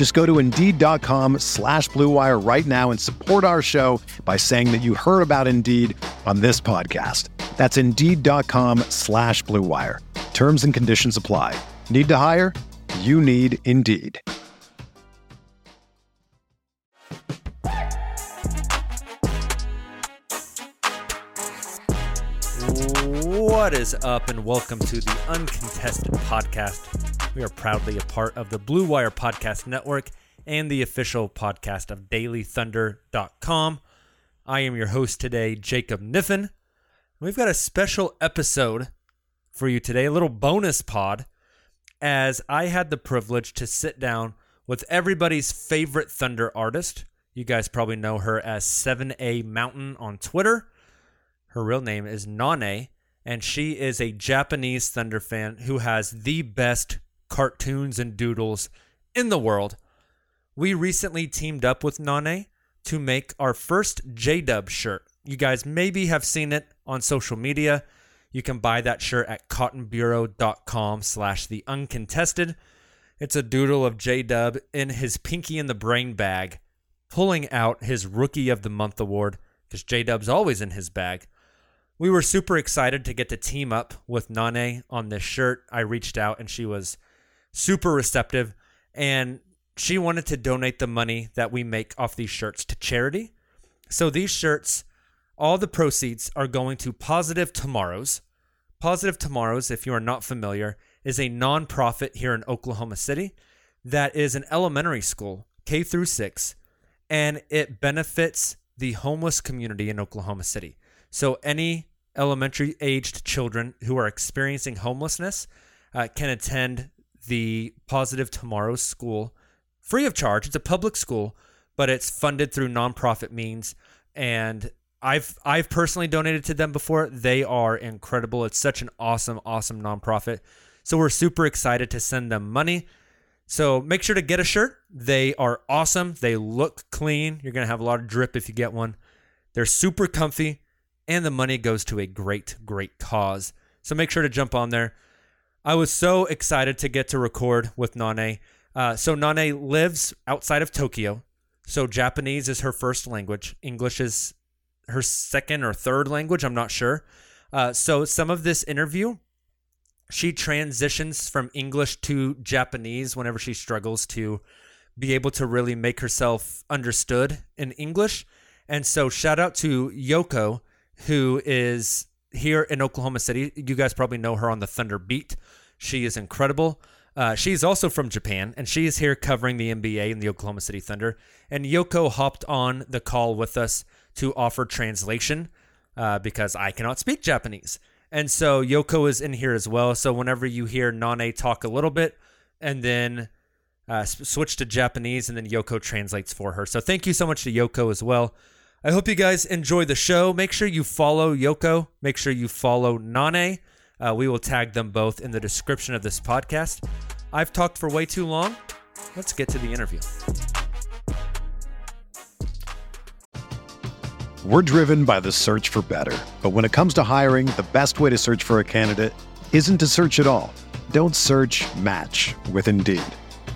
Just go to Indeed.com slash BlueWire right now and support our show by saying that you heard about Indeed on this podcast. That's Indeed.com slash BlueWire. Terms and conditions apply. Need to hire? You need Indeed. What is up, and welcome to the Uncontested Podcast. We are proudly a part of the Blue Wire Podcast Network and the official podcast of DailyThunder.com. I am your host today, Jacob Niffen. We've got a special episode for you today, a little bonus pod, as I had the privilege to sit down with everybody's favorite Thunder artist. You guys probably know her as 7A Mountain on Twitter. Her real name is Nanae, and she is a Japanese Thunder fan who has the best cartoons and doodles in the world. We recently teamed up with Nanae to make our first J Dub shirt. You guys maybe have seen it on social media. You can buy that shirt at cottonbureau.com slash the uncontested. It's a doodle of J Dub in his Pinky in the Brain bag, pulling out his Rookie of the Month award, because J Dub's always in his bag. We were super excited to get to team up with Nanae on this shirt. I reached out and she was super receptive and she wanted to donate the money that we make off these shirts to charity. So these shirts, all the proceeds are going to Positive Tomorrows. Positive Tomorrows, if you are not familiar, is a nonprofit here in Oklahoma City that is an elementary school, K through 6, and it benefits the homeless community in Oklahoma City. So any elementary aged children who are experiencing homelessness uh, can attend the Positive Tomorrow School free of charge. It's a public school, but it's funded through nonprofit means. And I've I've personally donated to them before. They are incredible. It's such an awesome, awesome nonprofit. So we're super excited to send them money. So make sure to get a shirt. They are awesome. They look clean. You're gonna have a lot of drip if you get one. They're super comfy and the money goes to a great, great cause. So make sure to jump on there. I was so excited to get to record with Nanae. Uh, so Nanae lives outside of Tokyo. So Japanese is her first language. English is her second or third language. I'm not sure. Uh, so some of this interview, she transitions from English to Japanese whenever she struggles to be able to really make herself understood in English. And so shout out to Yoko who is here in Oklahoma City. You guys probably know her on the Thunder Beat. She is incredible. Uh, she's also from Japan, and she is here covering the NBA and the Oklahoma City Thunder. And Yoko hopped on the call with us to offer translation uh, because I cannot speak Japanese. And so Yoko is in here as well. So whenever you hear Nanae talk a little bit and then uh, switch to Japanese, and then Yoko translates for her. So thank you so much to Yoko as well. I hope you guys enjoy the show. Make sure you follow Yoko. Make sure you follow Nanae. Uh, we will tag them both in the description of this podcast. I've talked for way too long. Let's get to the interview. We're driven by the search for better. But when it comes to hiring, the best way to search for a candidate isn't to search at all. Don't search match with Indeed.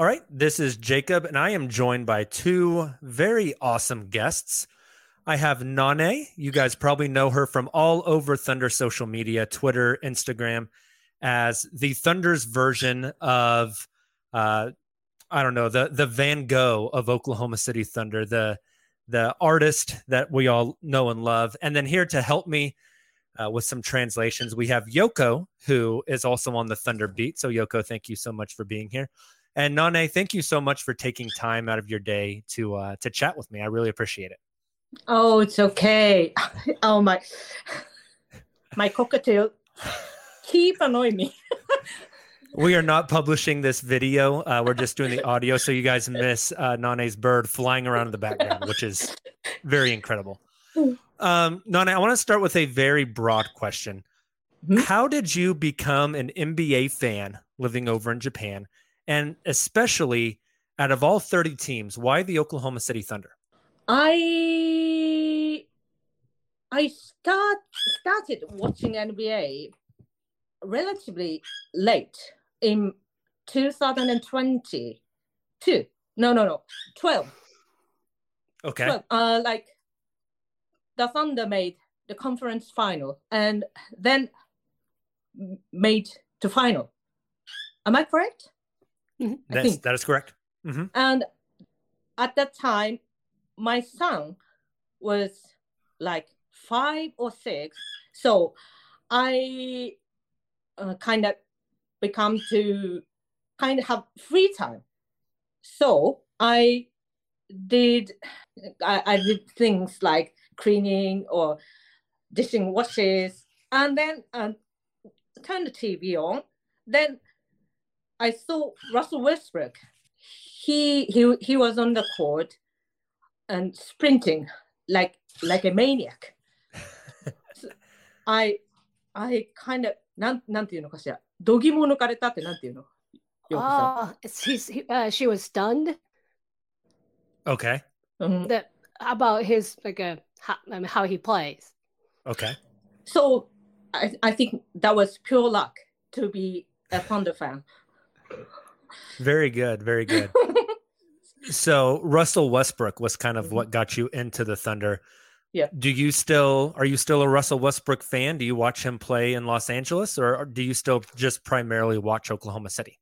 All right, this is Jacob, and I am joined by two very awesome guests. I have Nanae. You guys probably know her from all over Thunder social media, Twitter, Instagram, as the Thunder's version of, uh, I don't know, the the Van Gogh of Oklahoma City Thunder, the the artist that we all know and love. And then here to help me uh, with some translations, we have Yoko, who is also on the Thunder beat. So Yoko, thank you so much for being here. And Nanae, thank you so much for taking time out of your day to uh, to chat with me. I really appreciate it. Oh, it's okay. Oh my, my cockatiel keep annoying me. we are not publishing this video. Uh, we're just doing the audio, so you guys miss uh, Nanae's bird flying around in the background, which is very incredible. Um, Nanae, I want to start with a very broad question. Mm-hmm. How did you become an NBA fan living over in Japan? And especially out of all 30 teams, why the Oklahoma City Thunder? I I start started watching NBA relatively late in 2022. No, no, no, 12. Okay. 12. Uh, like the Thunder made the conference final and then made to final. Am I correct? Mm-hmm. That's, that is correct. Mm-hmm. And at that time, my son was like five or six. So I uh, kind of become to kind of have free time. So I did I, I did things like cleaning or dishing washes, and then uh, turn the TV on. Then I saw Russell Westbrook. He he he was on the court and sprinting like like a maniac. so I I kind of なんなんていうのかしら。度肝を抜かれたってなんていうの Oh, he's, he, uh, she was stunned. Okay. Mm-hmm. That about his like a how, I mean, how he plays. Okay. So I I think that was pure luck to be a Thunder fan. Very good. Very good. so Russell Westbrook was kind of mm-hmm. what got you into the Thunder. Yeah. Do you still are you still a Russell Westbrook fan? Do you watch him play in Los Angeles or do you still just primarily watch Oklahoma City?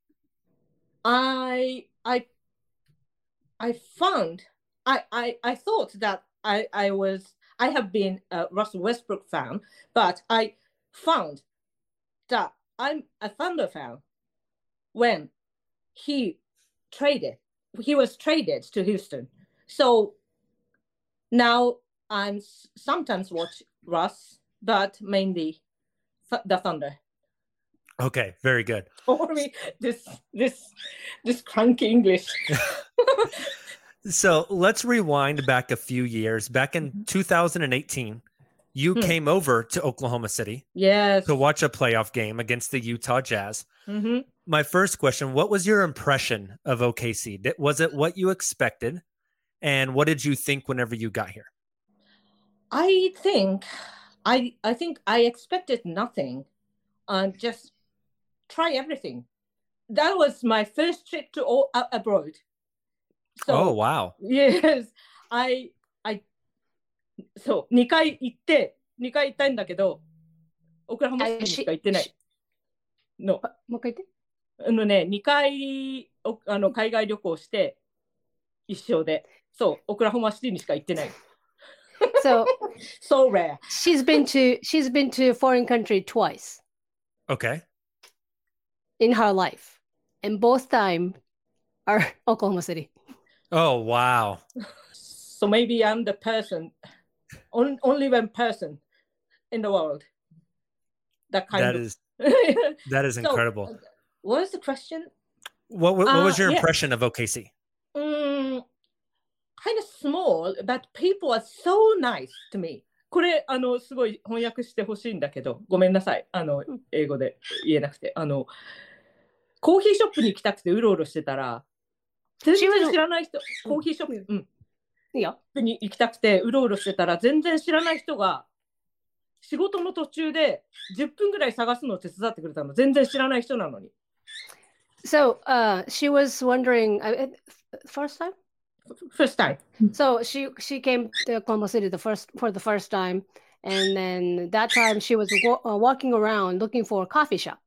I I I found I I, I thought that I, I was I have been a Russell Westbrook fan, but I found that I'm a Thunder fan when he traded he was traded to Houston. So now I'm sometimes watch Russ, but mainly the Thunder. Okay, very good. Don't this this this cranky English. So let's rewind back a few years. Back in 2018, you Hmm. came over to Oklahoma City yes. to watch a playoff game against the Utah Jazz. Mhm My first question What was your impression of OKC? Did- Was it what you expected? And what did you think whenever you got here? I think I I think I expected nothing and just try everything. That was my first trip to o- a- abroad. So oh, wow. yes, I I そう2回行って2回行ったんだけど、オクラホマシティにしか行ってない。のあもう一回言って。 あのね2回おあの海外旅行して一生で、そうオクラホマシティにしか行ってない。 So So rare. she's been to she's been to a foreign country twice Okay. in her life, and both time are Oklahoma City. Oh, wow. So maybe I'm the person, on, only one person in the world. That kind That of. is that is So, incredible. What was the question? What, what, what was uh, your yeah. impression of OKC? Mm, kind of small, but people are so nice to me. これ、あの、すごい翻訳してほしいんだけど、ごめんなさい。あのうん、英語で言えなくて。あの、コーヒーショップに行きたくてうろうろしてたら、全然知らない人、コーヒーショップ、うん、Yeah. に行きたくてうろうろしてたら全然知らない人が仕事の途中で10分ぐらい探すのを手伝ってくれたの全然知らない人なのに So uh, she was wondering uh, first time. first time So she she came to Oklahoma City the first for the first time, and then that time she was wa- uh, walking around looking for a coffee shop,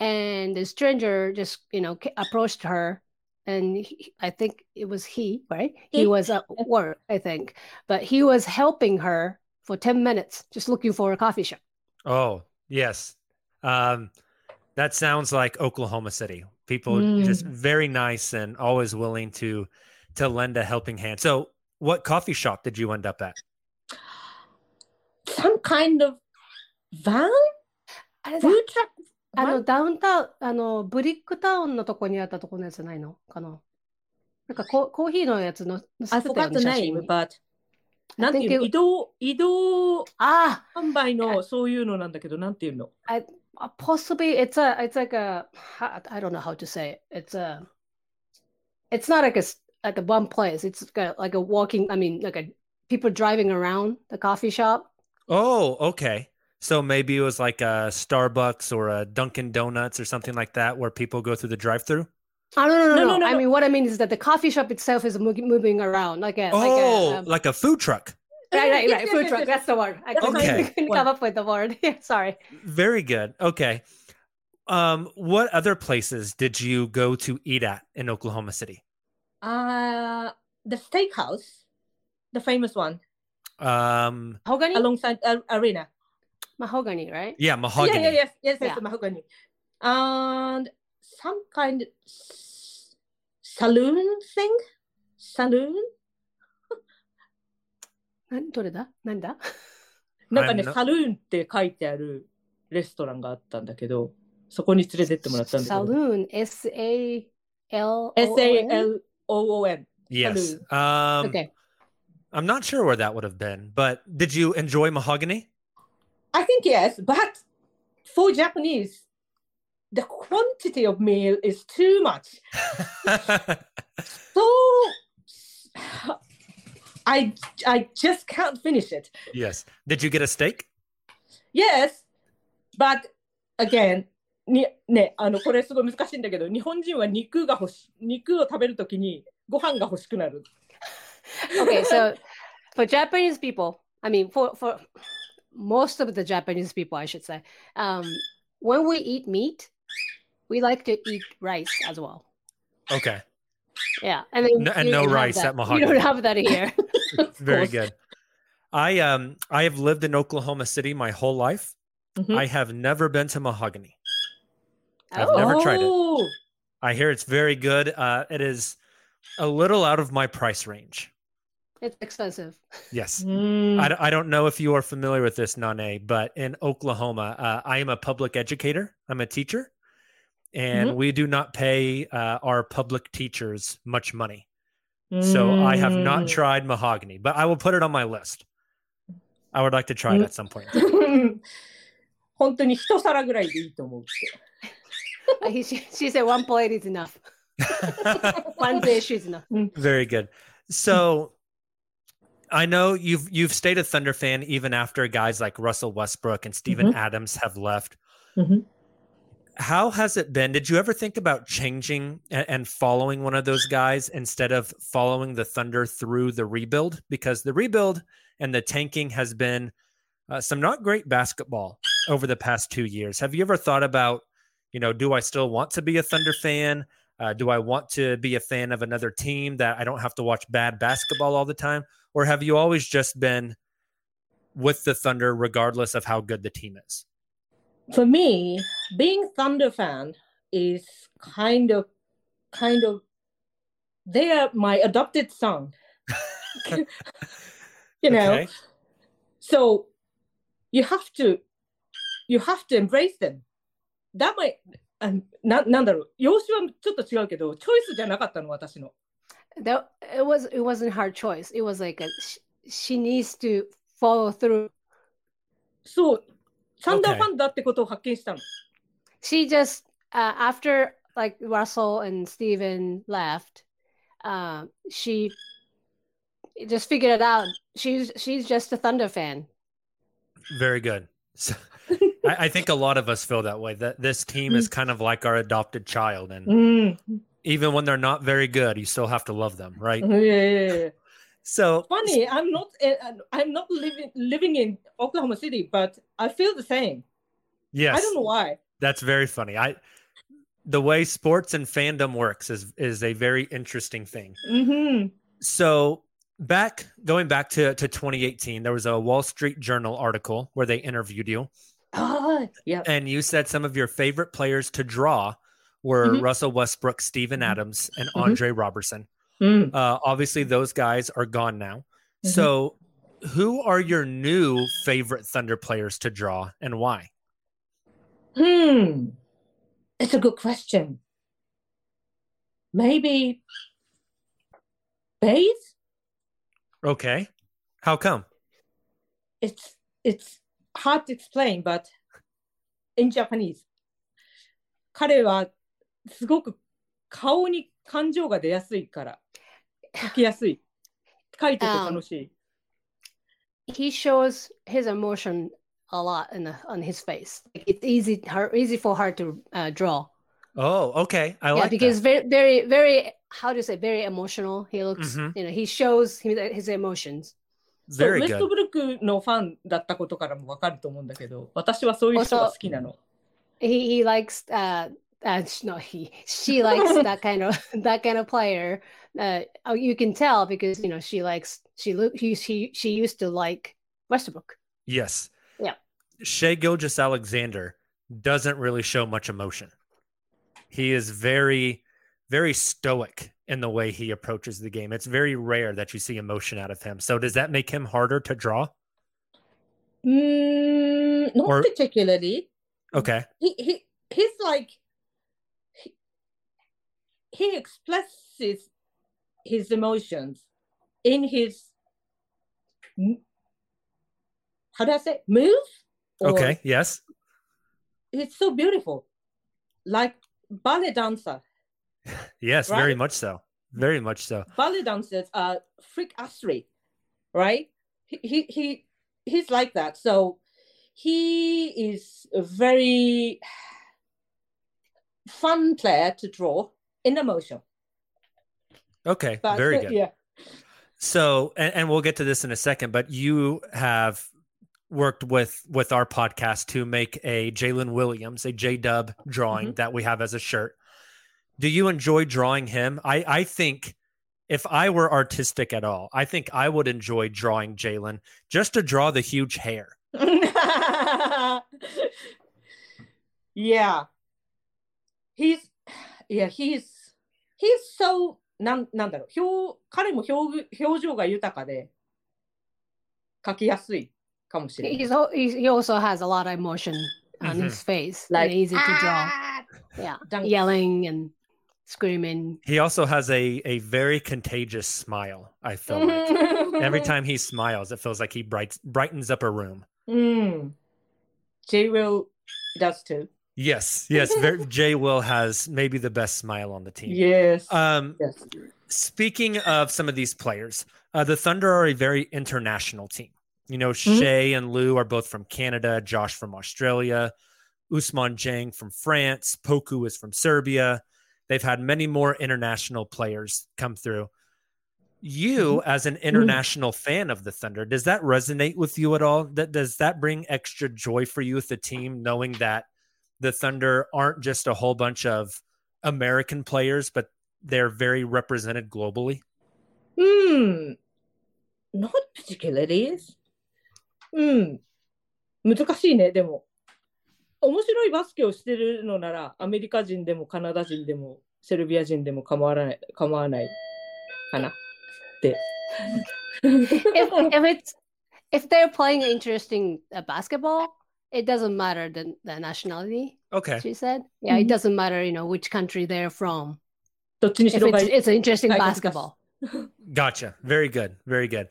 and the stranger just you know ca- approached her, and he, I think it was he right. He He. was at work, I think, but he was helping her for ten minutes, just looking for a coffee shop. Oh, yes. Um, that sounds like Oklahoma City. People Mm. just very nice and always willing to to lend a helping hand. So, what coffee shop did you end up at? some kind of van あれだ food truck あの van? ダウンタウンあのブリックタウンのとこにあったとこのやつないのかななんかココーヒーのやつの載 I せてたよ forgot ね the 写真 name に but なんていうの think it- 移動移動あ販売のそういうのなんだけどなんていうのあ、uh, possibly it's a it's like a I don't know how to say it. It's a it's not like a at the one place. It's like a, like a walking. I mean, like a people driving around the coffee shop. Oh, okay. So maybe it was like a Starbucks or a Dunkin' Donuts or something like that where people go through the drive-through. Oh no no no No, no! no, no, I mean, what I mean is that the coffee shop itself is moving moving around like a Oh, like a um, like a food truck. Right right right food truck. That's the word. I couldn't, Okay. couldn't One. come up with the word. Sorry. Very good. Okay. Um, what other places did you go to eat at in Oklahoma City? uh, the steakhouse the famous one Um, Mahogany, alongside uh, arena mahogany, right? yeah, mahogany. Yeah, yeah, yes, yes, yes, Yeah. mahogany. And some kind of s- saloon thing? Saloon? 何どれだ？何だ？なんかね、サルーンって書いてあるレストランがあったんだけど、そこに連れてってもらったんだけど。Saloon. S A L S-A-L-O-O-N. Yes. Um, Okay. I'm not sure where that would have been, but did you enjoy mahogany? I think yes, but for Japanese, the quantity of meal is too much. So I I just can't finish it. yes. Did you get a steak? Yes, but again にねあのこれすごい難しいんだけど日本人は肉が欲し肉を食べるときにご飯が欲しくなる。Okay. So for Japanese people, I mean, for for most of the Japanese people, I should say, um, when we eat meat, we like to eat rice as well. Okay. Yeah, and then No- and no rice that. at Mahogany. You don't have that here. Very good. I um I have lived in Oklahoma City my whole life. Mhm. I have never been to mahogany. I've never tried it. Oh, I hear it's very good. Uh, it is a little out of my price range. It's expensive. Yes. Mm. I, I don't know if you are familiar with this, Nanae, but in Oklahoma, uh, I am a public educator. I'm a teacher, and mm-hmm. we do not pay uh, our public teachers much money. Mm. So I have not mm. tried mahogany, but I will put it on my list. I would like to try it at some point. Mm. she said one plate is enough. one dish is enough. Mm. Very good. So I know you've you've stayed a Thunder fan even after guys like Russell Westbrook and Steven mm-hmm. Adams have left. Mm-hmm. How has it been? Did you ever think about changing and following one of those guys instead of following the Thunder through the rebuild? Because the rebuild and the tanking has been uh, some not great basketball over the past two years. Have you ever thought about, you know, do I still want to be a Thunder fan? Uh, do I want to be a fan of another team that I don't have to watch bad basketball all the time? Or have you always just been with the Thunder regardless of how good the team is? For me, being Thunder fan is kind of, kind of, they are my adopted son. you know, Okay. so you have to, you have to embrace them. That might, あななんだろう養子はちょっと違うけどチョイスじゃなかったの私の That it was it wasn't her choice. It was like a, she, she needs to follow through. そう サンダー Okay. ファンだってことを発見したの She just uh, after like Russell and Steven left, uh, she just figured it out. She's she's just a Thunder fan. Very good. So, I, I think a lot of us feel that way. That this team is kind of like our adopted child, and うん、 even when they're not very good, you still have to love them, right? いやいやいや So funny i'm not eh, i'm not living living in oklahoma city but i feel the same yes, i don't know why that's very funny. I the way sports and fandom works is is a very interesting thing. hmm So back going back to to 2018, there was a Wall Street Journal article where they interviewed you, ah yeah and you said some of your favorite players to draw were Mhm. Russell Westbrook, Steven Mhm. Adams, and Mhm. Andre Roberson. うん、 Uh, obviously, those guys are gone now. Mhm. So, who are your new favorite Thunder players to draw, and why? hmm it's a good question maybe base Okay, how come? it's it's hard to explain but in japanese 彼はすごく顔に 感情が出やすいから描きやすい描いてて楽しい、He shows his emotion a lot in the, on his face. It's easy her easy for her to uh, draw. Oh, okay, I yeah, like because that. very very very how do you say very emotional. He looks Mhm. you know he shows his, his emotions. Very ウエスト.ブルックのファンだったことからも分かると思うんだけど私はそういう人が好きなの。He he likes uh, uh not he she likes that kind of that kind of player. Uh, oh, you can tell because you know she likes she look he, she she used to like Westbrook. Yes. Yeah. Shai Gilgeous-Alexander doesn't really show much emotion. He is very, very stoic in the way he approaches the game. It's very rare that you see emotion out of him. So does that make him harder to draw? うーん、not Or- particularly. Okay. He, he, he's like, he, he expresses his emotions in his, how do I say, move? Or- Okay. Yes. It's so beautiful. Like ballet dancer. Yes. Very much so. Very much so. ballet dancers are freak athlete, right? He, he he he's like that. So he is a very fun player to draw in emotion. Okay. But Very good. yeah. So, and, and we'll get to this in a second, but you have worked with with our podcast to make a Jalen Williams, a J Dub drawing mm-hmm. that we have as a shirt. Do you enjoy drawing him? I I think if I were artistic at all, I think I would enjoy drawing Jalen just to draw the huge hair. yeah. He's yeah, he's he's so なんなんだろう表彼も表表情が豊かで書きやすいかもしれない。 He's, al- he's, he also has a lot of emotion on Mhm. his face. Like, and easy to draw. "Ah!" Yeah. Dunk. Yelling and screaming. He also has a a very contagious smile. I feel like every time he smiles, it feels like he brights brightens up a room. うん。J. Will does too. Yes, yes. Jay Will has maybe the best smile on the team. Yes. Um, yes. speaking of some of these players, uh, the Thunder are a very international team. You know, Mhm. Shai and Lou are both from Canada, Josh from Australia, Ousmane Dieng from France, Poku is from Serbia. They've had many more international players come through. You, as an international fan of the Thunder, does that resonate with you at all? That does that bring extra joy for you with the team, knowing that the Thunder aren't just a whole bunch of American players, but they're very represented globally? うん。Not particularly. うん。難しいね、でも。面白いバスケをしてるのなら、アメリカ人でもカナダ人でもセルビア人でも構わない構わないかなって。 if, if it's if they're playing interesting uh, basketball, it doesn't matter the, the nationality. Okay. She said, yeah, mm-hmm. it doesn't matter, you know, which country they're from. It's, it's, an interesting basketball. Gotcha. Very good. Very good.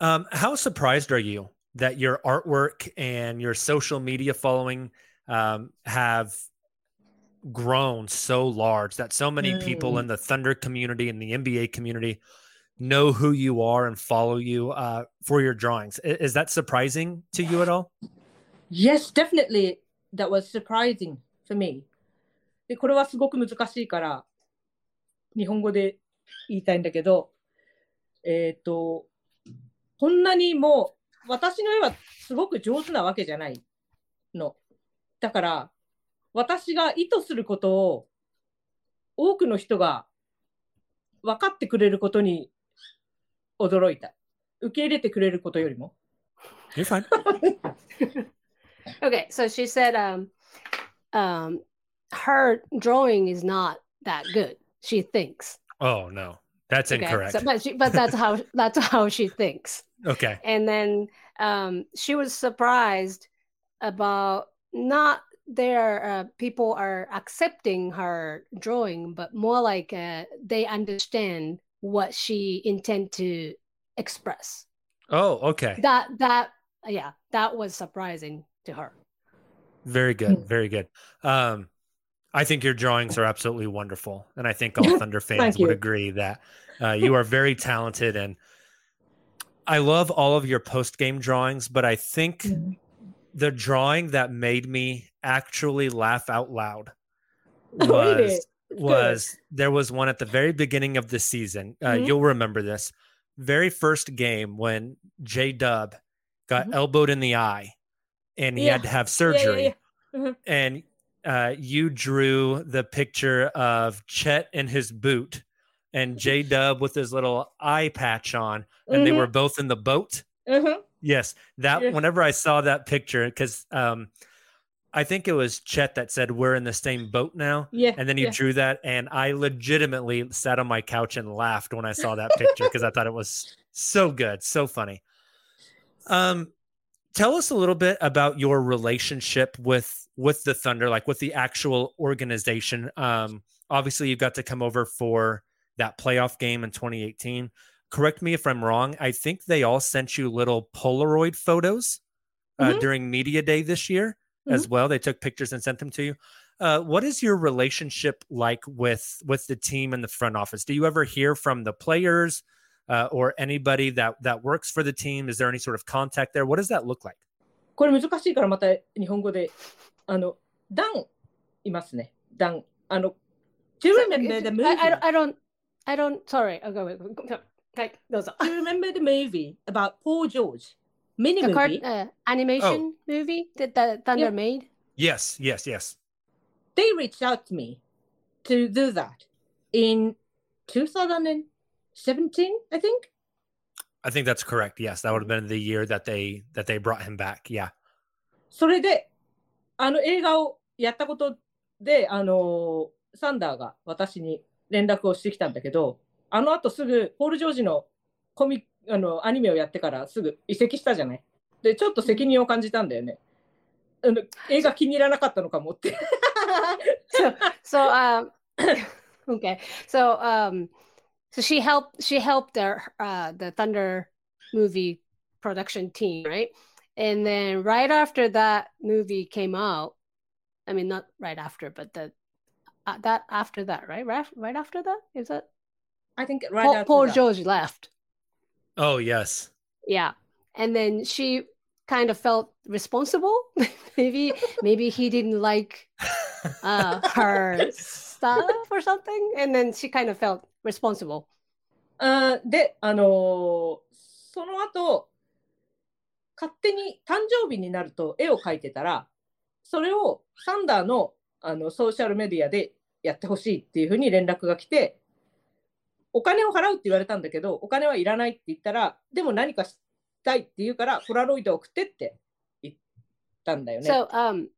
Um, how surprised are you that your artwork and your social media following um, have grown so large that so many mm. people in the Thunder community and the NBA community know who you are and follow you uh, for your drawings? Is, is that surprising to you at all? Yes, definitely. That was surprising for me. で、これはすごく難しいから、日本語で言いたいんだけど、えっ、と、こんなにもう、私の絵はすごく上手なわけじゃないの。だから、私が意図することを、多くの人が分かってくれることに驚いた。受け入れてくれることよりも。You're fine. Okay, so she said, um, um, her drawing is not that good. She thinks. Oh, no. That's Okay, incorrect. so- but she, but that's how that's how she thinks. okay. and then um, she was surprised about not their uh, people are accepting her drawing, but more like uh, they understand what she intend to express. Oh, okay. That that yeah, that was surprising to her. Very good. Very good. Um, I think your drawings are absolutely wonderful, and I think all Thunder fans would agree that uh, you are very talented. And I love all of your post game drawings, but I think the drawing that made me actually laugh out loud was Really? It's good. was there was one at the very beginning of the season. Uh, Mhm. You'll remember this very first game when J Dub got Mhm. elbowed in the eye, and he Yeah. had to have surgery yeah. Mhm. and uh, you drew the picture of Chet in his boot and J Dub with his little eye patch on, and they Mhm. were both in the boat. Mhm. Yes, that Yeah. whenever I saw that picture, because um, I think it was Chet that said we're in the same boat now, Yeah. and then you yeah. drew that, and I legitimately sat on my couch and laughed when I saw that picture because I thought it was so good, so funny. Um, tell us a little bit about your relationship with with the Thunder, like with the actual organization. Um, obviously, you got to come over for that playoff game in 2018. Correct me if I'm wrong. I think they all sent you little Polaroid photos uh, Mhm. during media day this year as well. They took pictures and sent them to you. Uh, what is your relationship like with with the team and the front office? Do you ever hear from the players uh, or anybody that that works for the team? Is there any sort of contact there? What does that look like? これ難しいからまた日本語で。あの、ダンいますね。ダン。あの、Do you So, remember the I, movie? I, don't- I don't I don't sorry. Okay, wait, wait, wait, okay, those are- Do you remember the movie about Paul George? Mini the cart, movie. uh, animation movie that the Thunder Yeah. made. Yes, yes, yes. They reached out to me to do that in 2017, I think? I think that's correct. Yes, that would have been the year that they that they brought him back. Yeah. それで、あの映画をやったことで、あの、サンダーが私に連絡をしてきたんだけど、あの後すぐポール・ジョージのコミあのアニメをやってからすぐ移籍したじゃない？で、ちょっと責任を感じたんだよね。あの映画気に入らなかったのかもって。so so um okay so um so she helped she helped the uh the thunder movie production team right? And then right after that movie came out i mean not right after but the uh, that after that right? Right right after that? Is that? I think right paul, after paul that. george left. Oh yes. yeah. And then she kind of felt responsible. Maybe maybe he didn't like uh her stuff or something. And then she kind of felt responsible? あーで、あのーその後、勝手に誕生日になると絵を描いてたら、それをサンダーのあのソーシャルメディアでやってほしいっていうふうに連絡が来て、お金を払うって言われたんだけど、お金はいらないって言ったら、でも何かしたいって言うから、ポラロイドを送ってって言ったんだよね。so um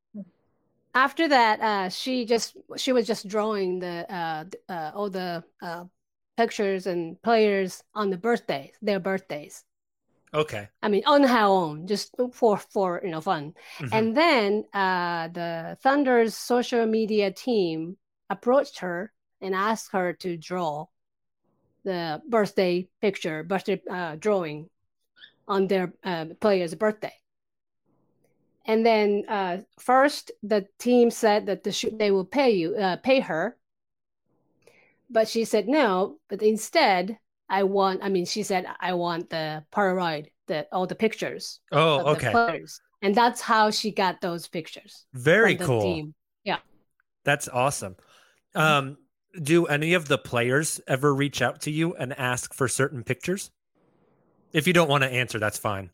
after that uh she just she was just drawing the uh, uh all the uh pictures and players on the birthdays their birthdays Okay. i mean on her own just for for you know fun Mhm. And then uh, the Thunder's social media team approached her and asked her to draw the birthday picture, birthday uh, drawing on their uh, player's birthday. And then uh, first, the team said that the sh- they will pay you, uh, pay her. But she said no. But instead, I want. I mean, she said I want the Polaroid, the all the pictures oh, okay. players. And that's how she got those pictures. Very cool. team. That's awesome. Um, do any of the players ever reach out to you and ask for certain pictures? If you don't want to answer, that's fine.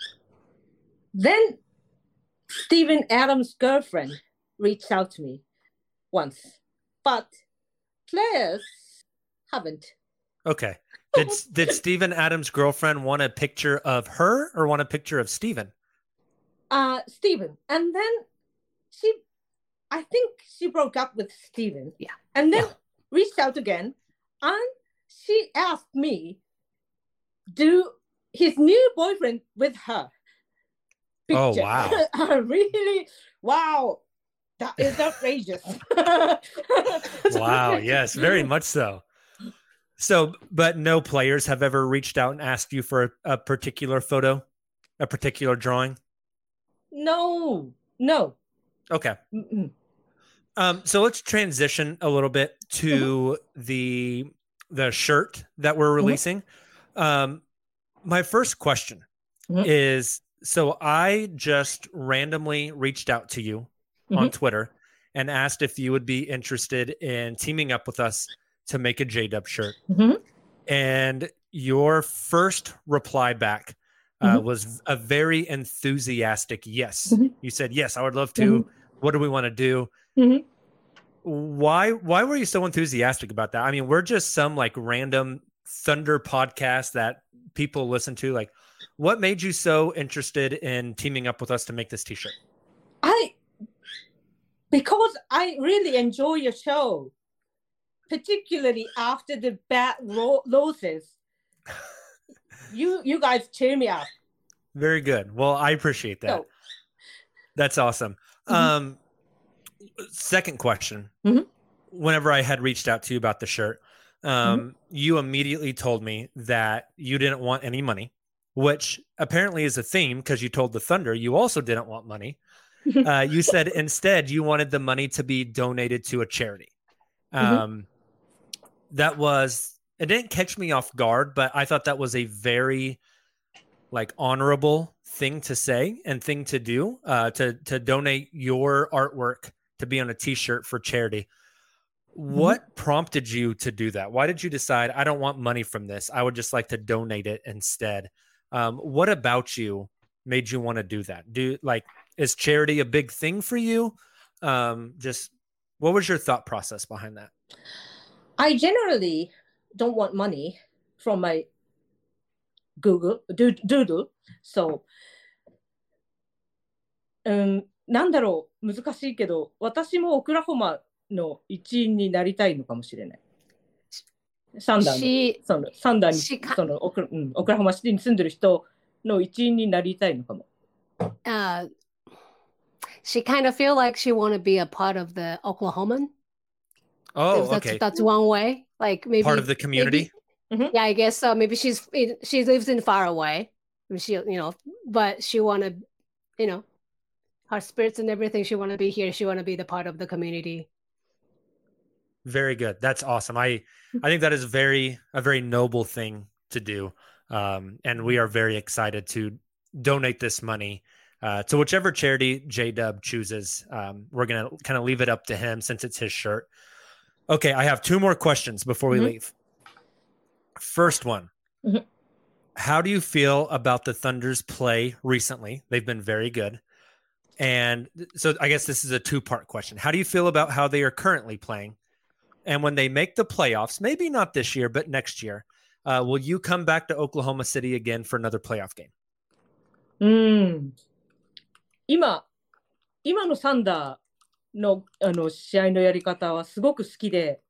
Then Steven Adams' girlfriend reached out to me once, but players haven't. Okay. Did did Steven Adams' girlfriend want a picture of her or want a picture of Steven? Uh, Steven, and then she, I think she broke up with Steven. Yeah. and then Yeah. reached out again, and she asked me, do his new boyfriend with her. Oh, picture. wow. really? Wow. That is outrageous. Wow, yes, very much so. So, but no players have ever reached out and asked you for a, a particular photo, a particular drawing. No, no. Okay. Mm-mm. Um, so let's transition a little bit to the the shirt that we're releasing. Um, my first question Mhm. is: so I just randomly reached out to you on Twitter and asked if you would be interested in teaming up with us to make a J Dub shirt, Mhm. and your first reply back. Uh, was a very enthusiastic yes. Mhm. You said yes, I would love to. What do we want to do? Mhm. why why were you so enthusiastic about that? I mean, we're just some like random thunder podcast that people listen to. Like, what made you so interested in teaming up with us to make this t-shirt? I because I really enjoy your show, particularly after the bad losses. you you guys cheer me up. Very good. Well, I appreciate that. So, That's awesome. Mhm. Um second question. Mhm. Whenever I had reached out to you about the shirt, um, you immediately told me that you didn't want any money, which apparently is a theme because you told the Thunder you also didn't want money. uh, you said instead you wanted the money to be donated to a charity. Mhm. Um, That was it didn't catch me off guard, but I thought that was a very like honorable thing to say and thing to do uh, to to donate your artwork to be on a T-shirt for charity. What prompted you to do that? Why did you decide I don't want money from this? I would just like to donate it instead. Um, what about you made you want to do that? Do like is charity a big thing for you? Um, just what was your thought process behind that? I generally don't want money from my Google do, Doodle. So, うん、なんだろう難しいけど私もオクラホマの一員になりたいのかもしれない。サンダーそのサンダーにそのオクラ,、うん、オクラホマシティに住んでる人の一員になりたいのかも。uh she kind of feel like she want to be a part of the Oklahoman. Oh, If that's okay. that's one way. Like maybe Part of the community. Yeah, I guess so. Maybe she's she lives in far away. and She you know, but she want to, you know, her spirits and everything. She want to be here. She want to be the part of the community. Very good. That's awesome. I I think that is very a very noble thing to do. Um, and we are very excited to donate this money uh, to whichever charity J Dub chooses. Um, we're gonna kind of leave it up to him since it's his shirt. Okay, I have two more questions before we Mhm. leave. First one. Mhm. How do you feel about the Thunder's play recently? They've been very good. And th- so I guess this is a two part question. How do you feel about how they are currently playing? And when they make the playoffs, maybe not this year, but next year, uh, will you come back to Oklahoma City again for another playoff game? うん。今、今のサンダー のあの試合のやり方はすごく好きで、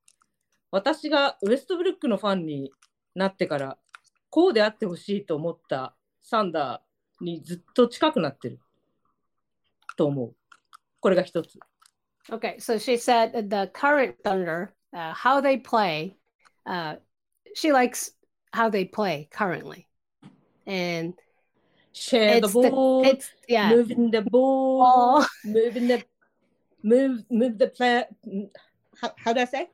私がウエストブルックのファンになってから、こうであってほしいと思ったサンダーにずっと近くなってると思う。これが一つ。Okay, so she said the current Thunder, uh, how they play, uh, she likes how they play currently, and Share the it's the ball, it's yeah, moving the ball, all moving the move move the player. How, how do I say?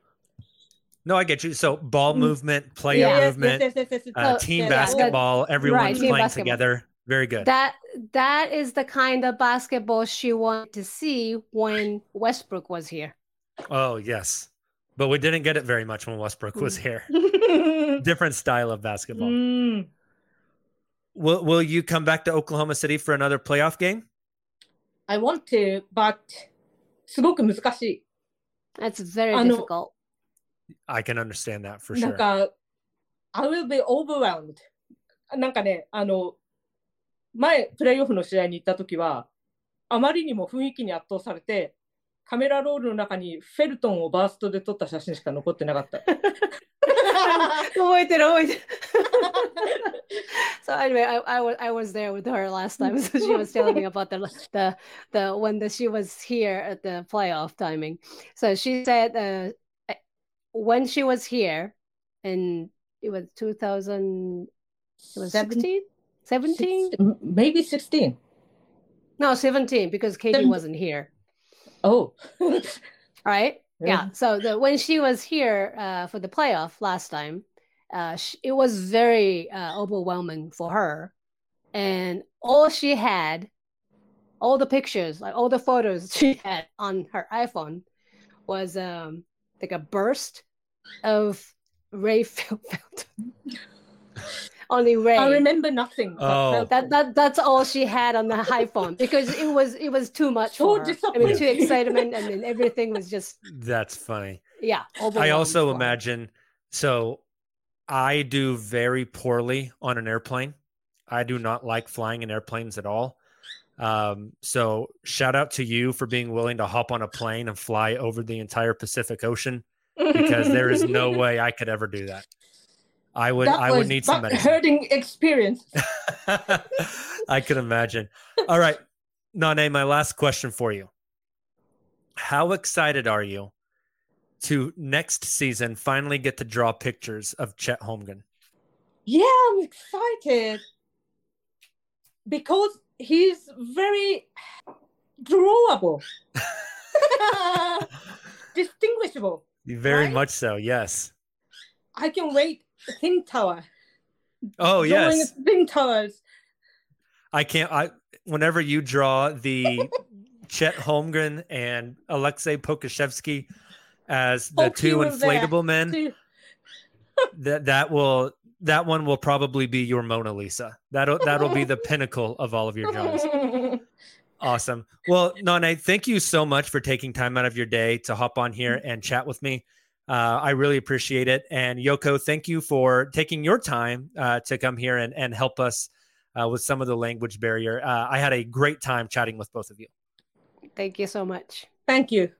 No, I get you. So ball Mm. movement, player Yeah. Yes, movement, yes, yes, yes, yes. uh, team yeah, basketball, everyone's team playing basketball. together. Very good. that that is the kind of basketball she wanted to see when Westbrook was here. oh, yes. But we didn't get it very much when Westbrook was Mm. here. Mm. Different style of basketball. うん。Will Will you come back to Oklahoma City for another playoff game? I want to, but すごく難しい。That's very difficult. I can understand that for なん sure. か、I will be overwhelmed. なんかね、あの、前、プレイオフの試合に行った時は、あまりにも雰囲気に圧倒されて、カメラロールの中にフェルトンをバーストで撮った写真しか残ってなかった。Wait, did wait. so anyway, I, I was I was there with her last time, so she was telling me about the the the when the, she was here at the playoff timing. So she said uh, when she was here, and it was 2000, it was 16, 17? M- Maybe 16. No, 17 because Katie Seven- wasn't here. Oh. right? Yeah. Yeah. So the when she was here uh, for the playoff last time, uh, sh it was very uh, overwhelming for her, and all she had, all the pictures, like all the photos she had on her iPhone, was um like a burst of Ray Fel- Felton. Only ray. I remember nothing. Oh. That, that that's all she had on the iPhone because it was it was too much So for her. I mean, too excitement and then everything was just That's funny. yeah. I also for imagine so I do very poorly on an airplane. I do not like flying in airplanes at all. Um, so shout out to you for being willing to hop on a plane and fly over the entire Pacific Ocean because there is no way I could ever do that. I would That I would need some medicine. hurting experience. I can imagine. All right. Nanae, my last question for you. How excited are you to next season finally get to draw pictures of Chet Holmgren? Yeah, I'm excited because he's very drawable, distinguishable. Very Right? much so, yes. I can wait thin tower. Oh, yes. thin towers. I can't I whenever you draw the Chet Holmgren and Aleksej Pokusevski as the Hope two there inflatable men, that that will that one will probably be your Mona Lisa. That'll that'll be the pinnacle of all of your drawings. Awesome. Well, Nanae, thank you so much for taking time out of your day to hop on here and chat with me. Uh, I really appreciate it. And Yoko, thank you for taking your time uh, to come here and, and help us uh, with some of the language barrier. Uh, I had a great time chatting with both of you. Thank you so much. Thank you.